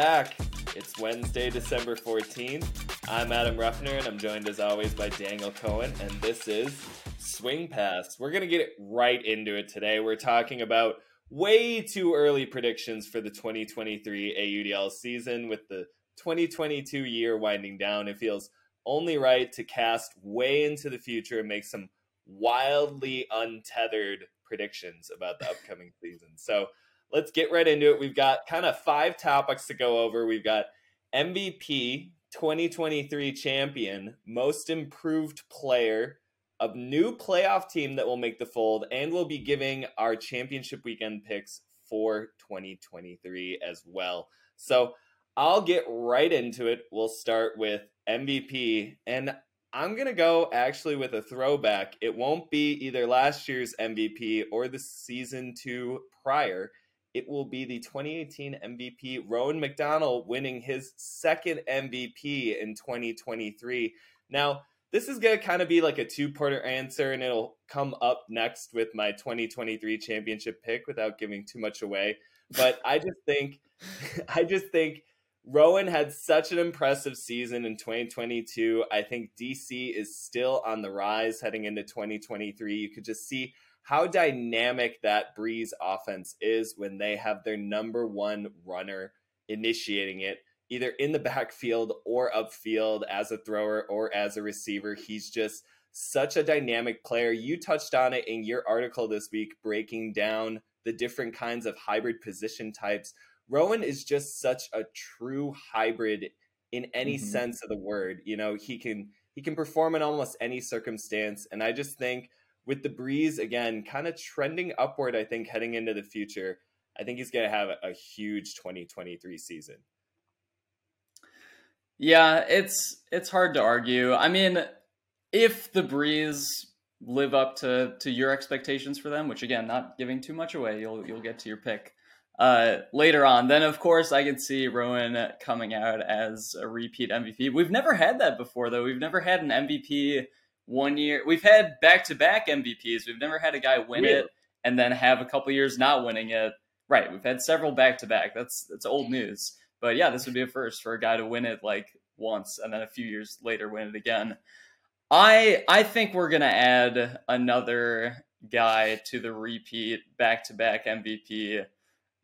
back. It's Wednesday, December 14th. I'm Adam Ruffner, and I'm joined as always by Daniel Cohen, and this is Swing Pass. We're going to get right into it today. We're talking about way too early predictions for the 2023 AUDL season with the 2022 year winding down. It feels only right to cast way into the future and make some wildly untethered predictions about the upcoming season. So let's get right into it. We've got kind of five topics to go over. We've got MVP, 2023 champion, most improved player, a new playoff team that will make the fold, and we'll be giving our championship weekend picks for 2023 as well. So I'll get right into it. We'll start with MVP. And I'm going to go actually with a throwback. It won't be either last year's MVP or the season two prior. It will be the 2018 MVP, Rowan McDonald, winning his second MVP in 2023. Now, this is going to kind of be like a two parter answer, and it'll come up next with my 2023 championship pick without giving too much away. But I just think, I just think Rowan had such an impressive season in 2022. I think DC is still on the rise heading into 2023. You could just see how dynamic that Breeze offense is when they have their number one runner initiating it, either in the backfield or upfield as a thrower or as a receiver. He's just such a dynamic player. You touched on it in your article this week, breaking down the different kinds of hybrid position types Rowan is just such a true hybrid in any mm-hmm. sense of the word. You know, he can he can perform in almost any circumstance, and I just think with the breeze again, kind of trending upward. I think heading into the future, I think he's going to have a, huge 2023 season. Yeah, it's it's hard to argue. I mean, if the breeze live up to to your expectations for them, which again, not giving too much away, you'll you'll get to your pick uh, later on. Then, of course, I could see Rowan coming out as a repeat MVP. We've never had that before, though. We've never had an MVP one year. We've had back to back MVPs. We've never had a guy win it and then have a couple years not winning it. Right. We've had several back to back. That's that's old news. But yeah, this would be a first for a guy to win it like once and then a few years later win it again. I I think we're gonna add another guy to the repeat back to back MVP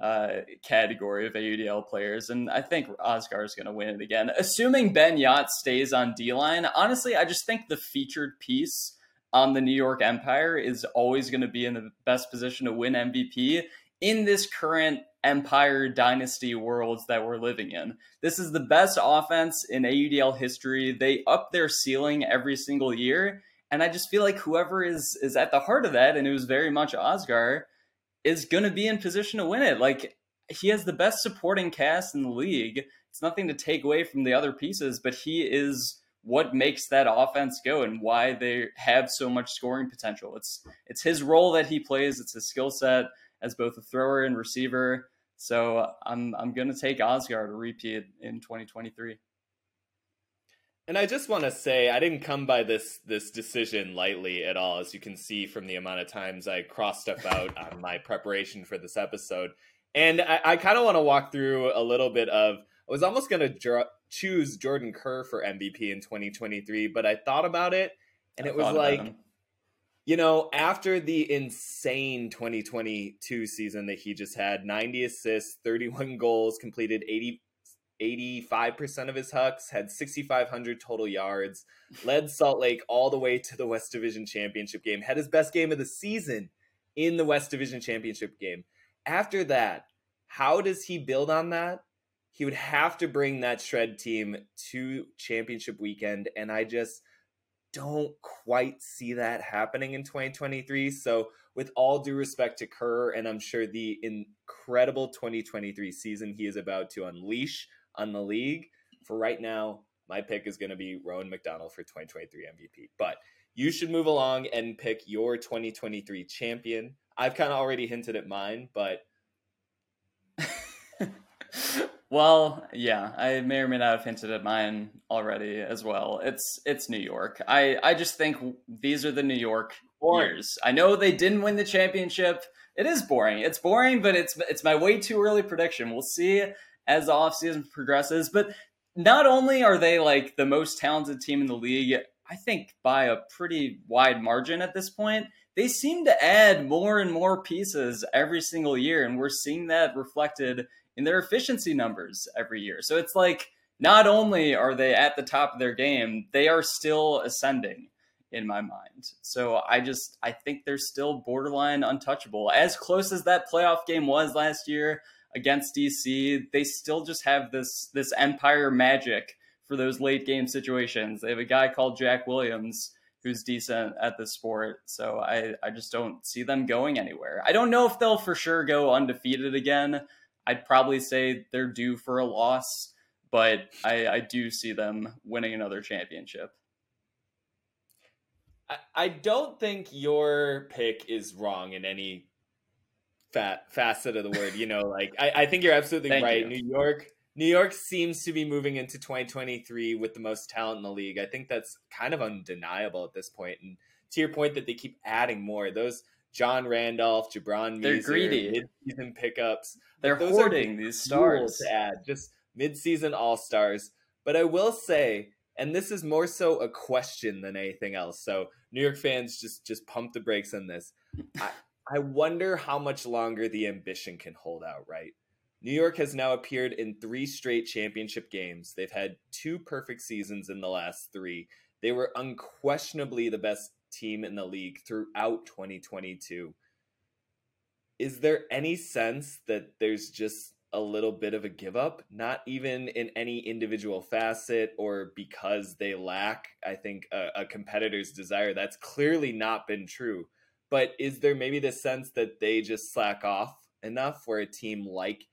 uh, category of AUDL players, and I think Oscar is going to win it again. Assuming Ben Jagt stays on D line, honestly, I just think the featured piece on the New York Empire is always going to be in the best position to win MVP in this current Empire dynasty world that we're living in. This is the best offense in AUDL history. They up their ceiling every single year, and I just feel like whoever is is at the heart of that, and it was very much Oscar is going to be in position to win it. Like he has the best supporting cast in the league. It's nothing to take away from the other pieces, but he is what makes that offense go and why they have so much scoring potential. It's it's his role that he plays. It's his skill set as both a thrower and receiver. So I'm I'm going to take Oscar to repeat in 2023. And I just want to say I didn't come by this this decision lightly at all, as you can see from the amount of times I crossed stuff out on my preparation for this episode. And I, I kind of want to walk through a little bit of. I was almost going to dr- choose Jordan Kerr for MVP in 2023, but I thought about it, and I it was like, you know, after the insane 2022 season that he just had 90 assists, 31 goals, completed 80 85% of his hucks, had 6,500 total yards, led Salt Lake all the way to the West Division Championship game, had his best game of the season in the West Division Championship game. After that, how does he build on that? He would have to bring that shred team to championship weekend, and I just don't quite see that happening in 2023. So, with all due respect to Kerr, and I'm sure the incredible 2023 season he is about to unleash on the league. For right now, my pick is going to be Rowan McDonald for 2023 MVP. But you should move along and pick your 2023 champion. I've kind of already hinted at mine, but. well, yeah, I may or may not have hinted at mine already as well. It's it's New York. I I just think these are the New York boring. years. I know they didn't win the championship. It is boring. It's boring, but it's it's my way too early prediction. We'll see as the offseason progresses. But not only are they like the most talented team in the league, I think by a pretty wide margin at this point, they seem to add more and more pieces every single year. And we're seeing that reflected in their efficiency numbers every year. So it's like not only are they at the top of their game, they are still ascending in my mind. So I just I think they're still borderline untouchable. As close as that playoff game was last year against DC, they still just have this this empire magic for those late game situations. They have a guy called Jack Williams who's decent at the sport. So I, I just don't see them going anywhere. I don't know if they'll for sure go undefeated again. I'd probably say they're due for a loss, but I, I do see them winning another championship. I, I don't think your pick is wrong in any fat facet of the word. You know, like I, I think you're absolutely right. You. New York New York seems to be moving into 2023 with the most talent in the league. I think that's kind of undeniable at this point. And to your point that they keep adding more, those John Randolph, Jibran They're greedy. mid-season pickups. They're hoarding these stars to add, just mid-season all-stars. But I will say, and this is more so a question than anything else. So New York fans just just pump the brakes on this. I, I wonder how much longer the ambition can hold out, right? New York has now appeared in three straight championship games. They've had two perfect seasons in the last three. They were unquestionably the best team in the league throughout 2022. Is there any sense that there's just a little bit of a give up? Not even in any individual facet or because they lack, I think, a, a competitor's desire. That's clearly not been true. But is there maybe the sense that they just slack off enough where a team like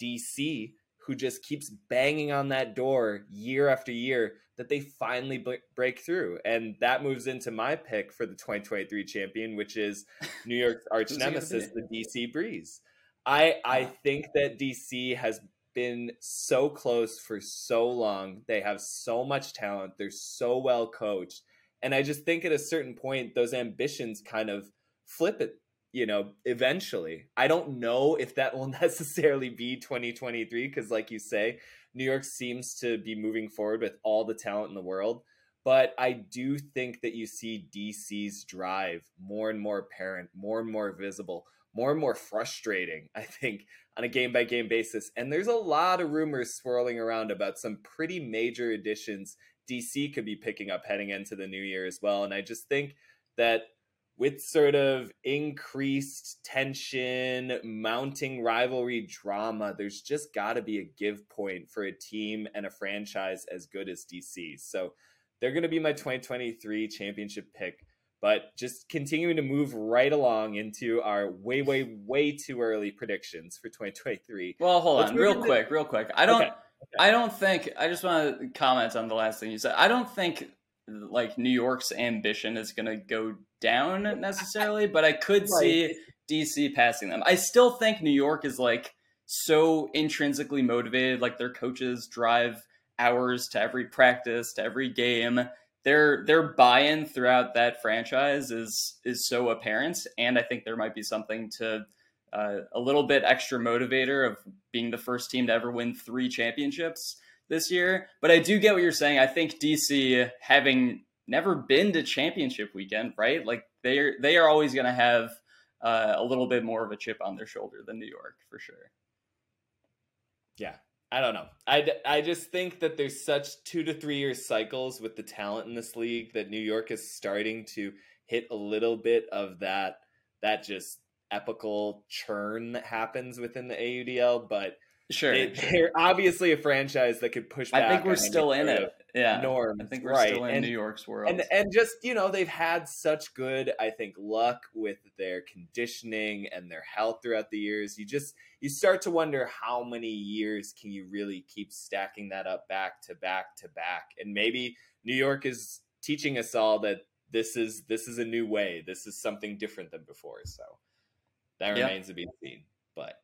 DC who just keeps banging on that door year after year that they finally break through. And that moves into my pick for the 2023 champion, which is New York's arch nemesis, the DC Breeze. I I think that DC has been so close for so long. They have so much talent. They're so well coached. And I just think at a certain point those ambitions kind of flip it you know, eventually. I don't know if that will necessarily be 2023 because, like you say, New York seems to be moving forward with all the talent in the world. But I do think that you see DC's drive more and more apparent, more and more visible, more and more frustrating, I think, on a game by game basis. And there's a lot of rumors swirling around about some pretty major additions DC could be picking up heading into the new year as well. And I just think that with sort of increased tension, mounting rivalry drama, there's just got to be a give point for a team and a franchise as good as DC. So they're going to be my 2023 championship pick. But just continuing to move right along into our way, way, way too early predictions for 2023. Well, hold Let's on, real into... quick, real quick. I don't, okay. Okay. I don't think. I just want to comment on the last thing you said. I don't think like New York's ambition is going to go down necessarily, but I could see DC passing them. I still think New York is like so intrinsically motivated, like their coaches drive hours to every practice, to every game. Their their buy-in throughout that franchise is is so apparent, and I think there might be something to uh, a little bit extra motivator of being the first team to ever win three championships this year. But I do get what you're saying. I think DC having never been to championship weekend, right? Like they're they are always going to have uh, a little bit more of a chip on their shoulder than New York for sure. Yeah, I don't know. I, I just think that there's such two to three year cycles with the talent in this league that New York is starting to hit a little bit of that that just epical churn that happens within the AUDL, but Sure, they, are obviously a franchise that could push back. I think we're still in it. Yeah, Norm. I think we're right. still in and, New York's world. And and just you know they've had such good I think luck with their conditioning and their health throughout the years. You just you start to wonder how many years can you really keep stacking that up back to back to back. And maybe New York is teaching us all that this is this is a new way. This is something different than before. So that yep. remains to be seen. But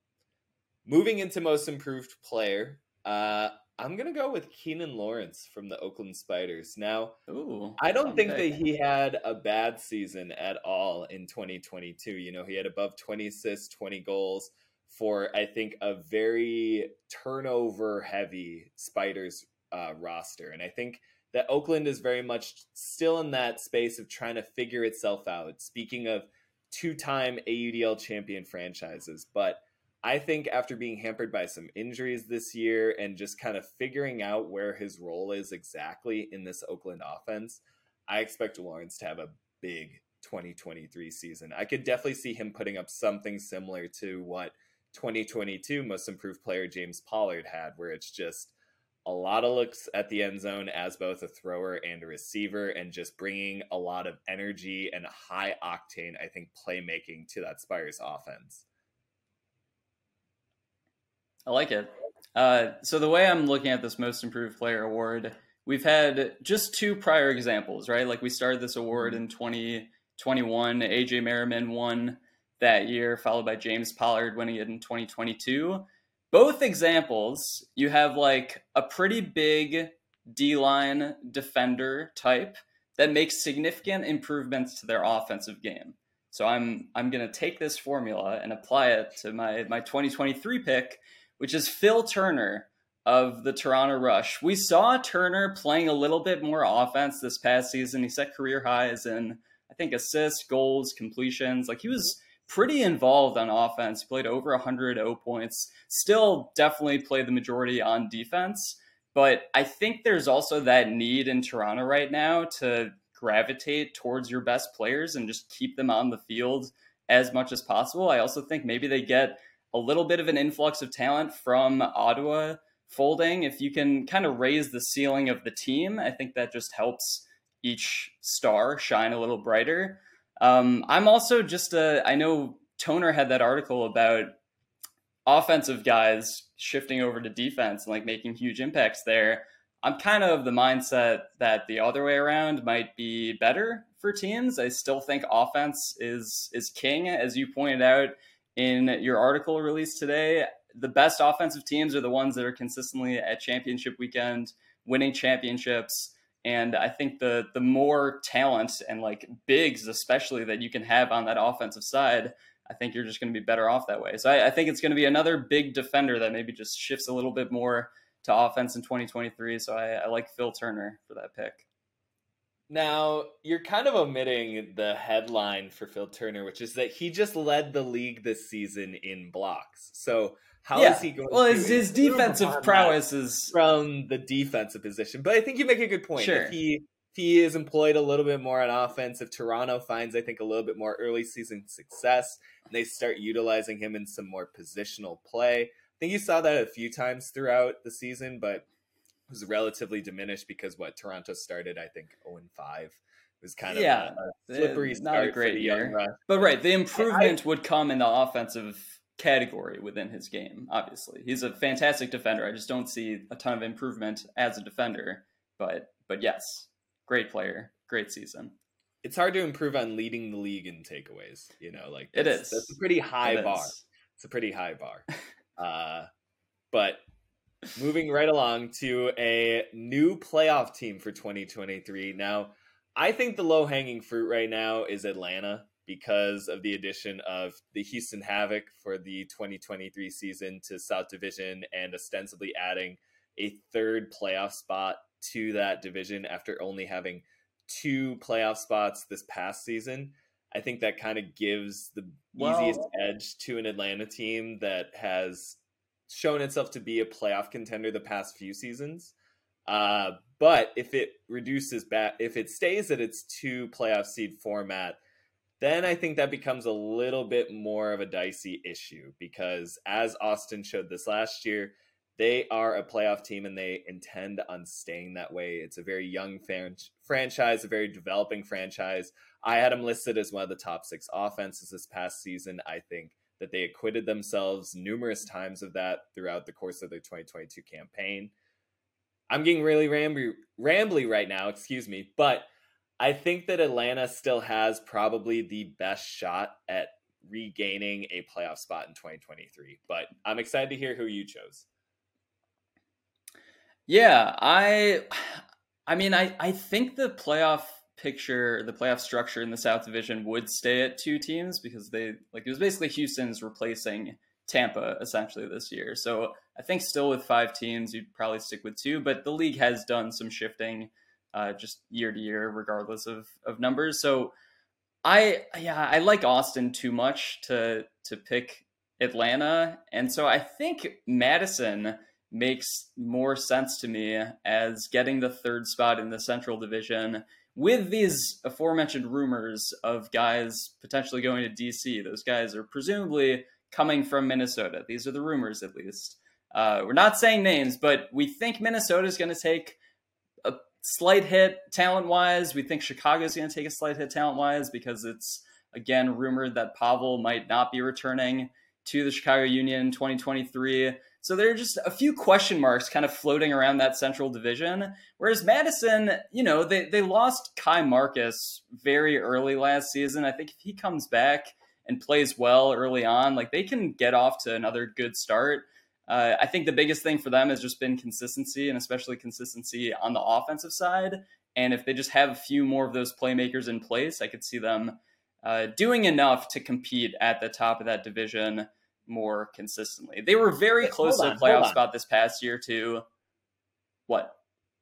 Moving into most improved player, uh, I'm gonna go with Keenan Lawrence from the Oakland Spiders. Now, Ooh, I don't think that he had a bad season at all in 2022. You know, he had above 20 assists, 20 goals, for I think a very turnover heavy Spiders uh, roster, and I think that Oakland is very much still in that space of trying to figure itself out. Speaking of two-time AUDL champion franchises, but I think after being hampered by some injuries this year and just kind of figuring out where his role is exactly in this Oakland offense, I expect Lawrence to have a big 2023 season. I could definitely see him putting up something similar to what 2022 most improved player James Pollard had, where it's just a lot of looks at the end zone as both a thrower and a receiver, and just bringing a lot of energy and high octane, I think, playmaking to that Spiders offense. I like it. Uh, so the way I'm looking at this Most Improved Player award, we've had just two prior examples, right? Like we started this award in 2021. AJ Merriman won that year, followed by James Pollard winning it in 2022. Both examples, you have like a pretty big D line defender type that makes significant improvements to their offensive game. So I'm I'm gonna take this formula and apply it to my my 2023 pick, which is Phil Turner of the Toronto Rush. We saw Turner playing a little bit more offense this past season. He set career highs in I think assists, goals, completions. Like he was mm-hmm. pretty involved on offense. He played over 100 O points. Still definitely played the majority on defense. But I think there's also that need in Toronto right now to gravitate towards your best players and just keep them on the field as much as possible. I also think maybe they get a little bit of an influx of talent from Ottawa folding. If you can kind of raise the ceiling of the team, I think that just helps each star shine a little brighter. Um, I'm also just a, I know Toner had that article about offensive guys shifting over to defense and like making huge impacts there. I'm kind of the mindset that the other way around might be better for teams. I still think offense is is king, as you pointed out in your article released today. The best offensive teams are the ones that are consistently at championship weekend, winning championships. And I think the the more talent and like bigs, especially that you can have on that offensive side, I think you're just going to be better off that way. So I, I think it's going to be another big defender that maybe just shifts a little bit more to offense in 2023. So I, I like Phil Turner for that pick. Now, you're kind of omitting the headline for Phil Turner, which is that he just led the league this season in blocks. So how yeah. is he going? Well, his, his defensive prowess is from the defensive position. But I think you make a good point. Sure. If he if he is employed a little bit more on offense, if Toronto finds, I think, a little bit more early season success, and they start utilizing him in some more positional play. I think you saw that a few times throughout the season, but it was relatively diminished because what Toronto started, I think, 0 and 5 it was kind of yeah, a, a slippery not a great year. But right, the improvement I, would come in the offensive category within his game. Obviously, he's a fantastic defender. I just don't see a ton of improvement as a defender. But but yes, great player, great season. It's hard to improve on leading the league in takeaways. You know, like it is. That's a pretty high it bar. Is. It's a pretty high bar. uh, but moving right along to a new playoff team for 2023. Now, I think the low hanging fruit right now is Atlanta because of the addition of the Houston Havoc for the 2023 season to South Division and ostensibly adding a third playoff spot to that division after only having two playoff spots this past season. I think that kind of gives the well, easiest edge to an Atlanta team that has shown itself to be a playoff contender the past few seasons. Uh, but if it reduces back, if it stays at its two playoff seed format, then I think that becomes a little bit more of a dicey issue because, as Austin showed this last year, they are a playoff team and they intend on staying that way. It's a very young fan- franchise, a very developing franchise. I had them listed as one of the top six offenses this past season. I think that they acquitted themselves numerous times of that throughout the course of their 2022 campaign. I'm getting really rambly, rambly right now, excuse me, but I think that Atlanta still has probably the best shot at regaining a playoff spot in 2023. But I'm excited to hear who you chose. Yeah, I I mean I I think the playoff picture, the playoff structure in the South Division would stay at two teams because they like it was basically Houston's replacing Tampa essentially this year. So I think still with five teams, you'd probably stick with two, but the league has done some shifting uh, just year to year, regardless of, of numbers. So I yeah, I like Austin too much to to pick Atlanta. And so I think Madison makes more sense to me as getting the third spot in the Central Division with these aforementioned rumors of guys potentially going to DC. Those guys are presumably coming from Minnesota. These are the rumors, at least. Uh, we're not saying names, but we think Minnesota is going to take a slight hit talent wise. We think Chicago is going to take a slight hit talent wise because it's, again, rumored that Pawel might not be returning to the Chicago Union in 2023. So there are just a few question marks kind of floating around that central division. Whereas Madison, you know, they, they lost Kai Marcus very early last season. I think if he comes back and plays well early on, like they can get off to another good start. Uh, I think the biggest thing for them has just been consistency and especially consistency on the offensive side. And if they just have a few more of those playmakers in place, I could see them uh, doing enough to compete at the top of that division more consistently. They were very close on, to the playoff spot this past year too. What?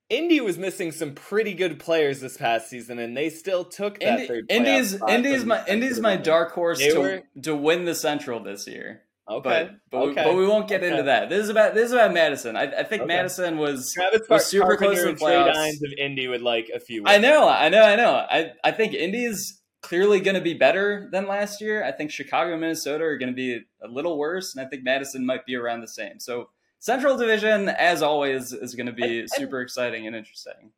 Indy was missing some pretty good players this past season, and they still took that Indy, third. Indy's Indy's my Indy's my dark horse to were... to win the Central this year. Okay, but but, okay. We, but we won't get okay. into that. This is about this is about Madison. I, I think okay. Madison was, was super close to the playoffs. of Indy would like a few. Wins. I know, I know, I know. I I think Indy's clearly going to be better than last year. I think Chicago and Minnesota are going to be a little worse, and I think Madison might be around the same. So Central Division, as always, is going to be super exciting and interesting.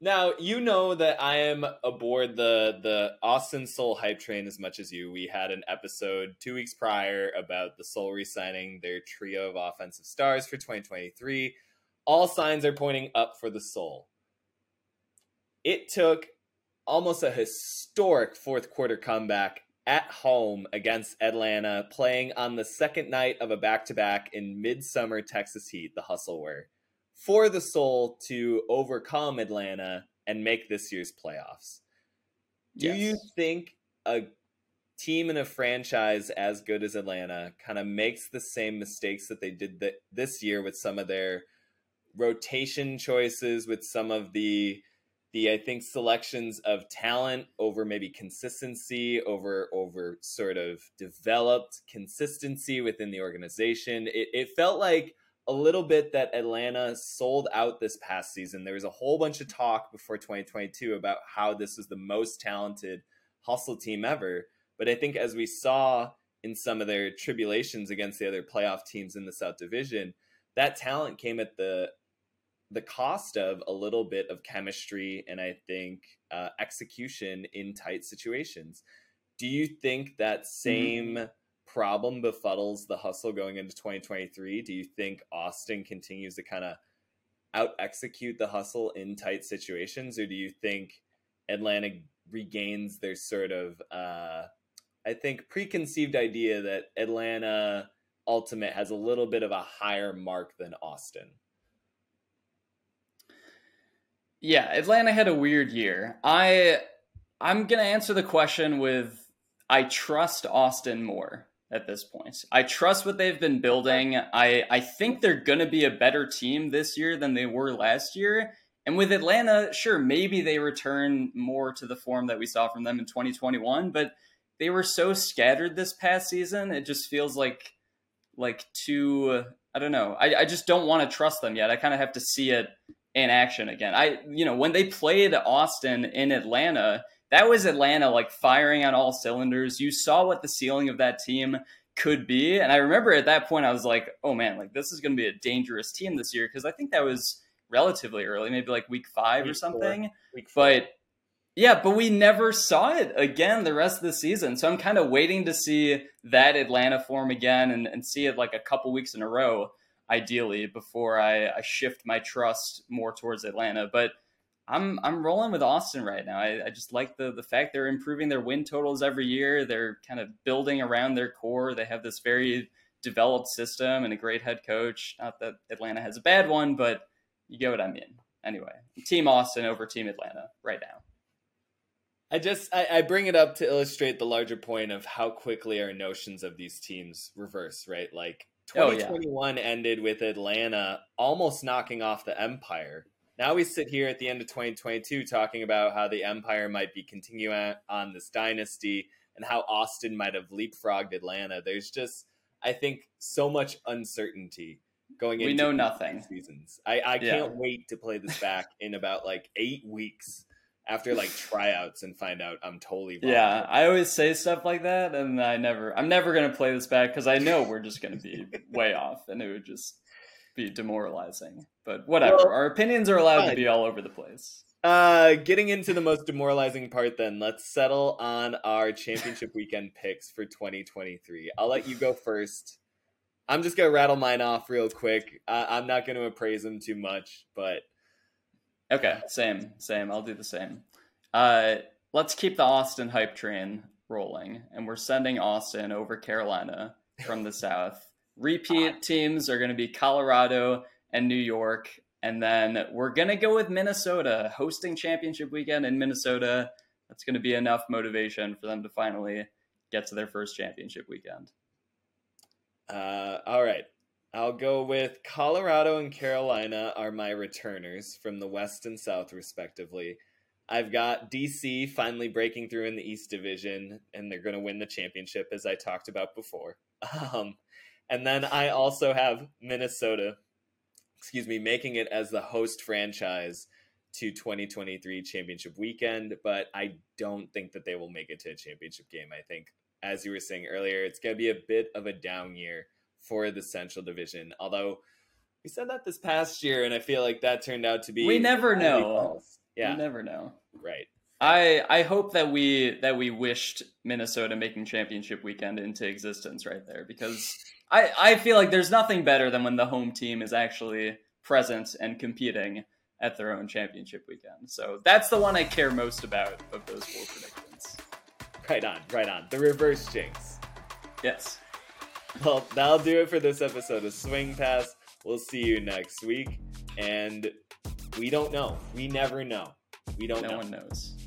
Now you know that I am aboard the the Austin Soul hype train as much as you. We had an episode two weeks prior about the Soul re-signing their trio of offensive stars for 2023. All signs are pointing up for the Soul. It took almost a historic fourth quarter comeback at home against Atlanta, playing on the second night of a back to back in midsummer Texas heat, the hustle were, for the Soul to overcome Atlanta and make this year's playoffs. Do yes. you think a team in a franchise as good as Atlanta kind of makes the same mistakes that they did th- this year with some of their rotation choices, with some of the the I think selections of talent over maybe consistency over over sort of developed consistency within the organization. It, it felt like a little bit that Atlanta sold out this past season. There was a whole bunch of talk before 2022 about how this was the most talented hustle team ever. But I think as we saw in some of their tribulations against the other playoff teams in the South Division, that talent came at the the cost of a little bit of chemistry and I think uh, execution in tight situations. Do you think that same mm-hmm. problem befuddles the hustle going into 2023? Do you think Austin continues to kind of out execute the hustle in tight situations, or do you think Atlanta regains their sort of, uh, I think, preconceived idea that Atlanta Ultimate has a little bit of a higher mark than Austin? Yeah, Atlanta had a weird year. I I'm gonna answer the question with I trust Austin more at this point. I trust what they've been building. I I think they're gonna be a better team this year than they were last year. And with Atlanta, sure, maybe they return more to the form that we saw from them in 2021, but they were so scattered this past season. It just feels like like too I don't know. I, I just don't want to trust them yet. I kind of have to see it in action again. I you know when they played Austin in Atlanta, that was Atlanta like firing on all cylinders. You saw what the ceiling of that team could be, and I remember at that point I was like, oh man, like this is going to be a dangerous team this year because I think that was relatively early, maybe like week five week or something. But yeah, but we never saw it again the rest of the season. So I'm kind of waiting to see that Atlanta form again and, and see it like a couple weeks in a row ideally before I, I, shift my trust more towards Atlanta. But I'm I'm rolling with Austin right now. I, I, just like the the fact they're improving their win totals every year. They're kind of building around their core. They have this very developed system and a great head coach. Not that Atlanta has a bad one, but you get what I mean. Anyway, Team Austin over Team Atlanta right now. I just I, I, bring it up to illustrate the larger point of how quickly our notions of these teams reverse, right? Like 2021 oh, yeah. ended with Atlanta almost knocking off the Empire. Now we sit here at the end of 2022 talking about how the Empire might be continuing on this dynasty and how Austin might have leapfrogged Atlanta. There's just I think so much uncertainty going into we know nothing seasons. I, I can't wait to play this back in about like eight weeks after like tryouts and find out I'm totally wrong. Yeah, I always say stuff like that, and I never, I'm never gonna play this back because I know we're just gonna be way off, and it would just be demoralizing. But whatever, well, our opinions are allowed fine. to be all over the place. Uh, getting into the most demoralizing part, then let's settle on our championship weekend picks for 2023. I'll let you go first. I'm just gonna rattle mine off real quick. Uh, I'm not gonna appraise them too much, but okay, same, same. I'll do the same. Uh, let's keep the Austin hype train rolling, and we're sending Austin over Carolina from the South. Repeat teams are going to be Colorado and New York, and then we're gonna go with Minnesota hosting championship weekend in Minnesota. That's gonna be enough motivation for them to finally get to their first championship weekend. Uh, all right. I'll go with Colorado and Carolina are my returners from the West and South, respectively. I've got DC finally breaking through in the East Division, and they're going to win the championship, as I talked about before. Um, and then I also have Minnesota, excuse me, making it as the host franchise to 2023 championship weekend, but I don't think that they will make it to a championship game. I think as you were saying earlier, it's going to be a bit of a down year for the Central Division. Although we said that this past year, and I feel like that turned out to be. We never know. Yeah, we never know. Right. I I hope that we that we wished Minnesota making championship weekend into existence right there because I I feel like there's nothing better than when the home team is actually present and competing at their own championship weekend. So that's the one I care most about of those four predictions. Right on, right on. The reverse jinx. Yes. Well, that'll do it for this episode of Swing Pass. We'll see you next week. And we don't know. We never know. We don't know. no know. one knows.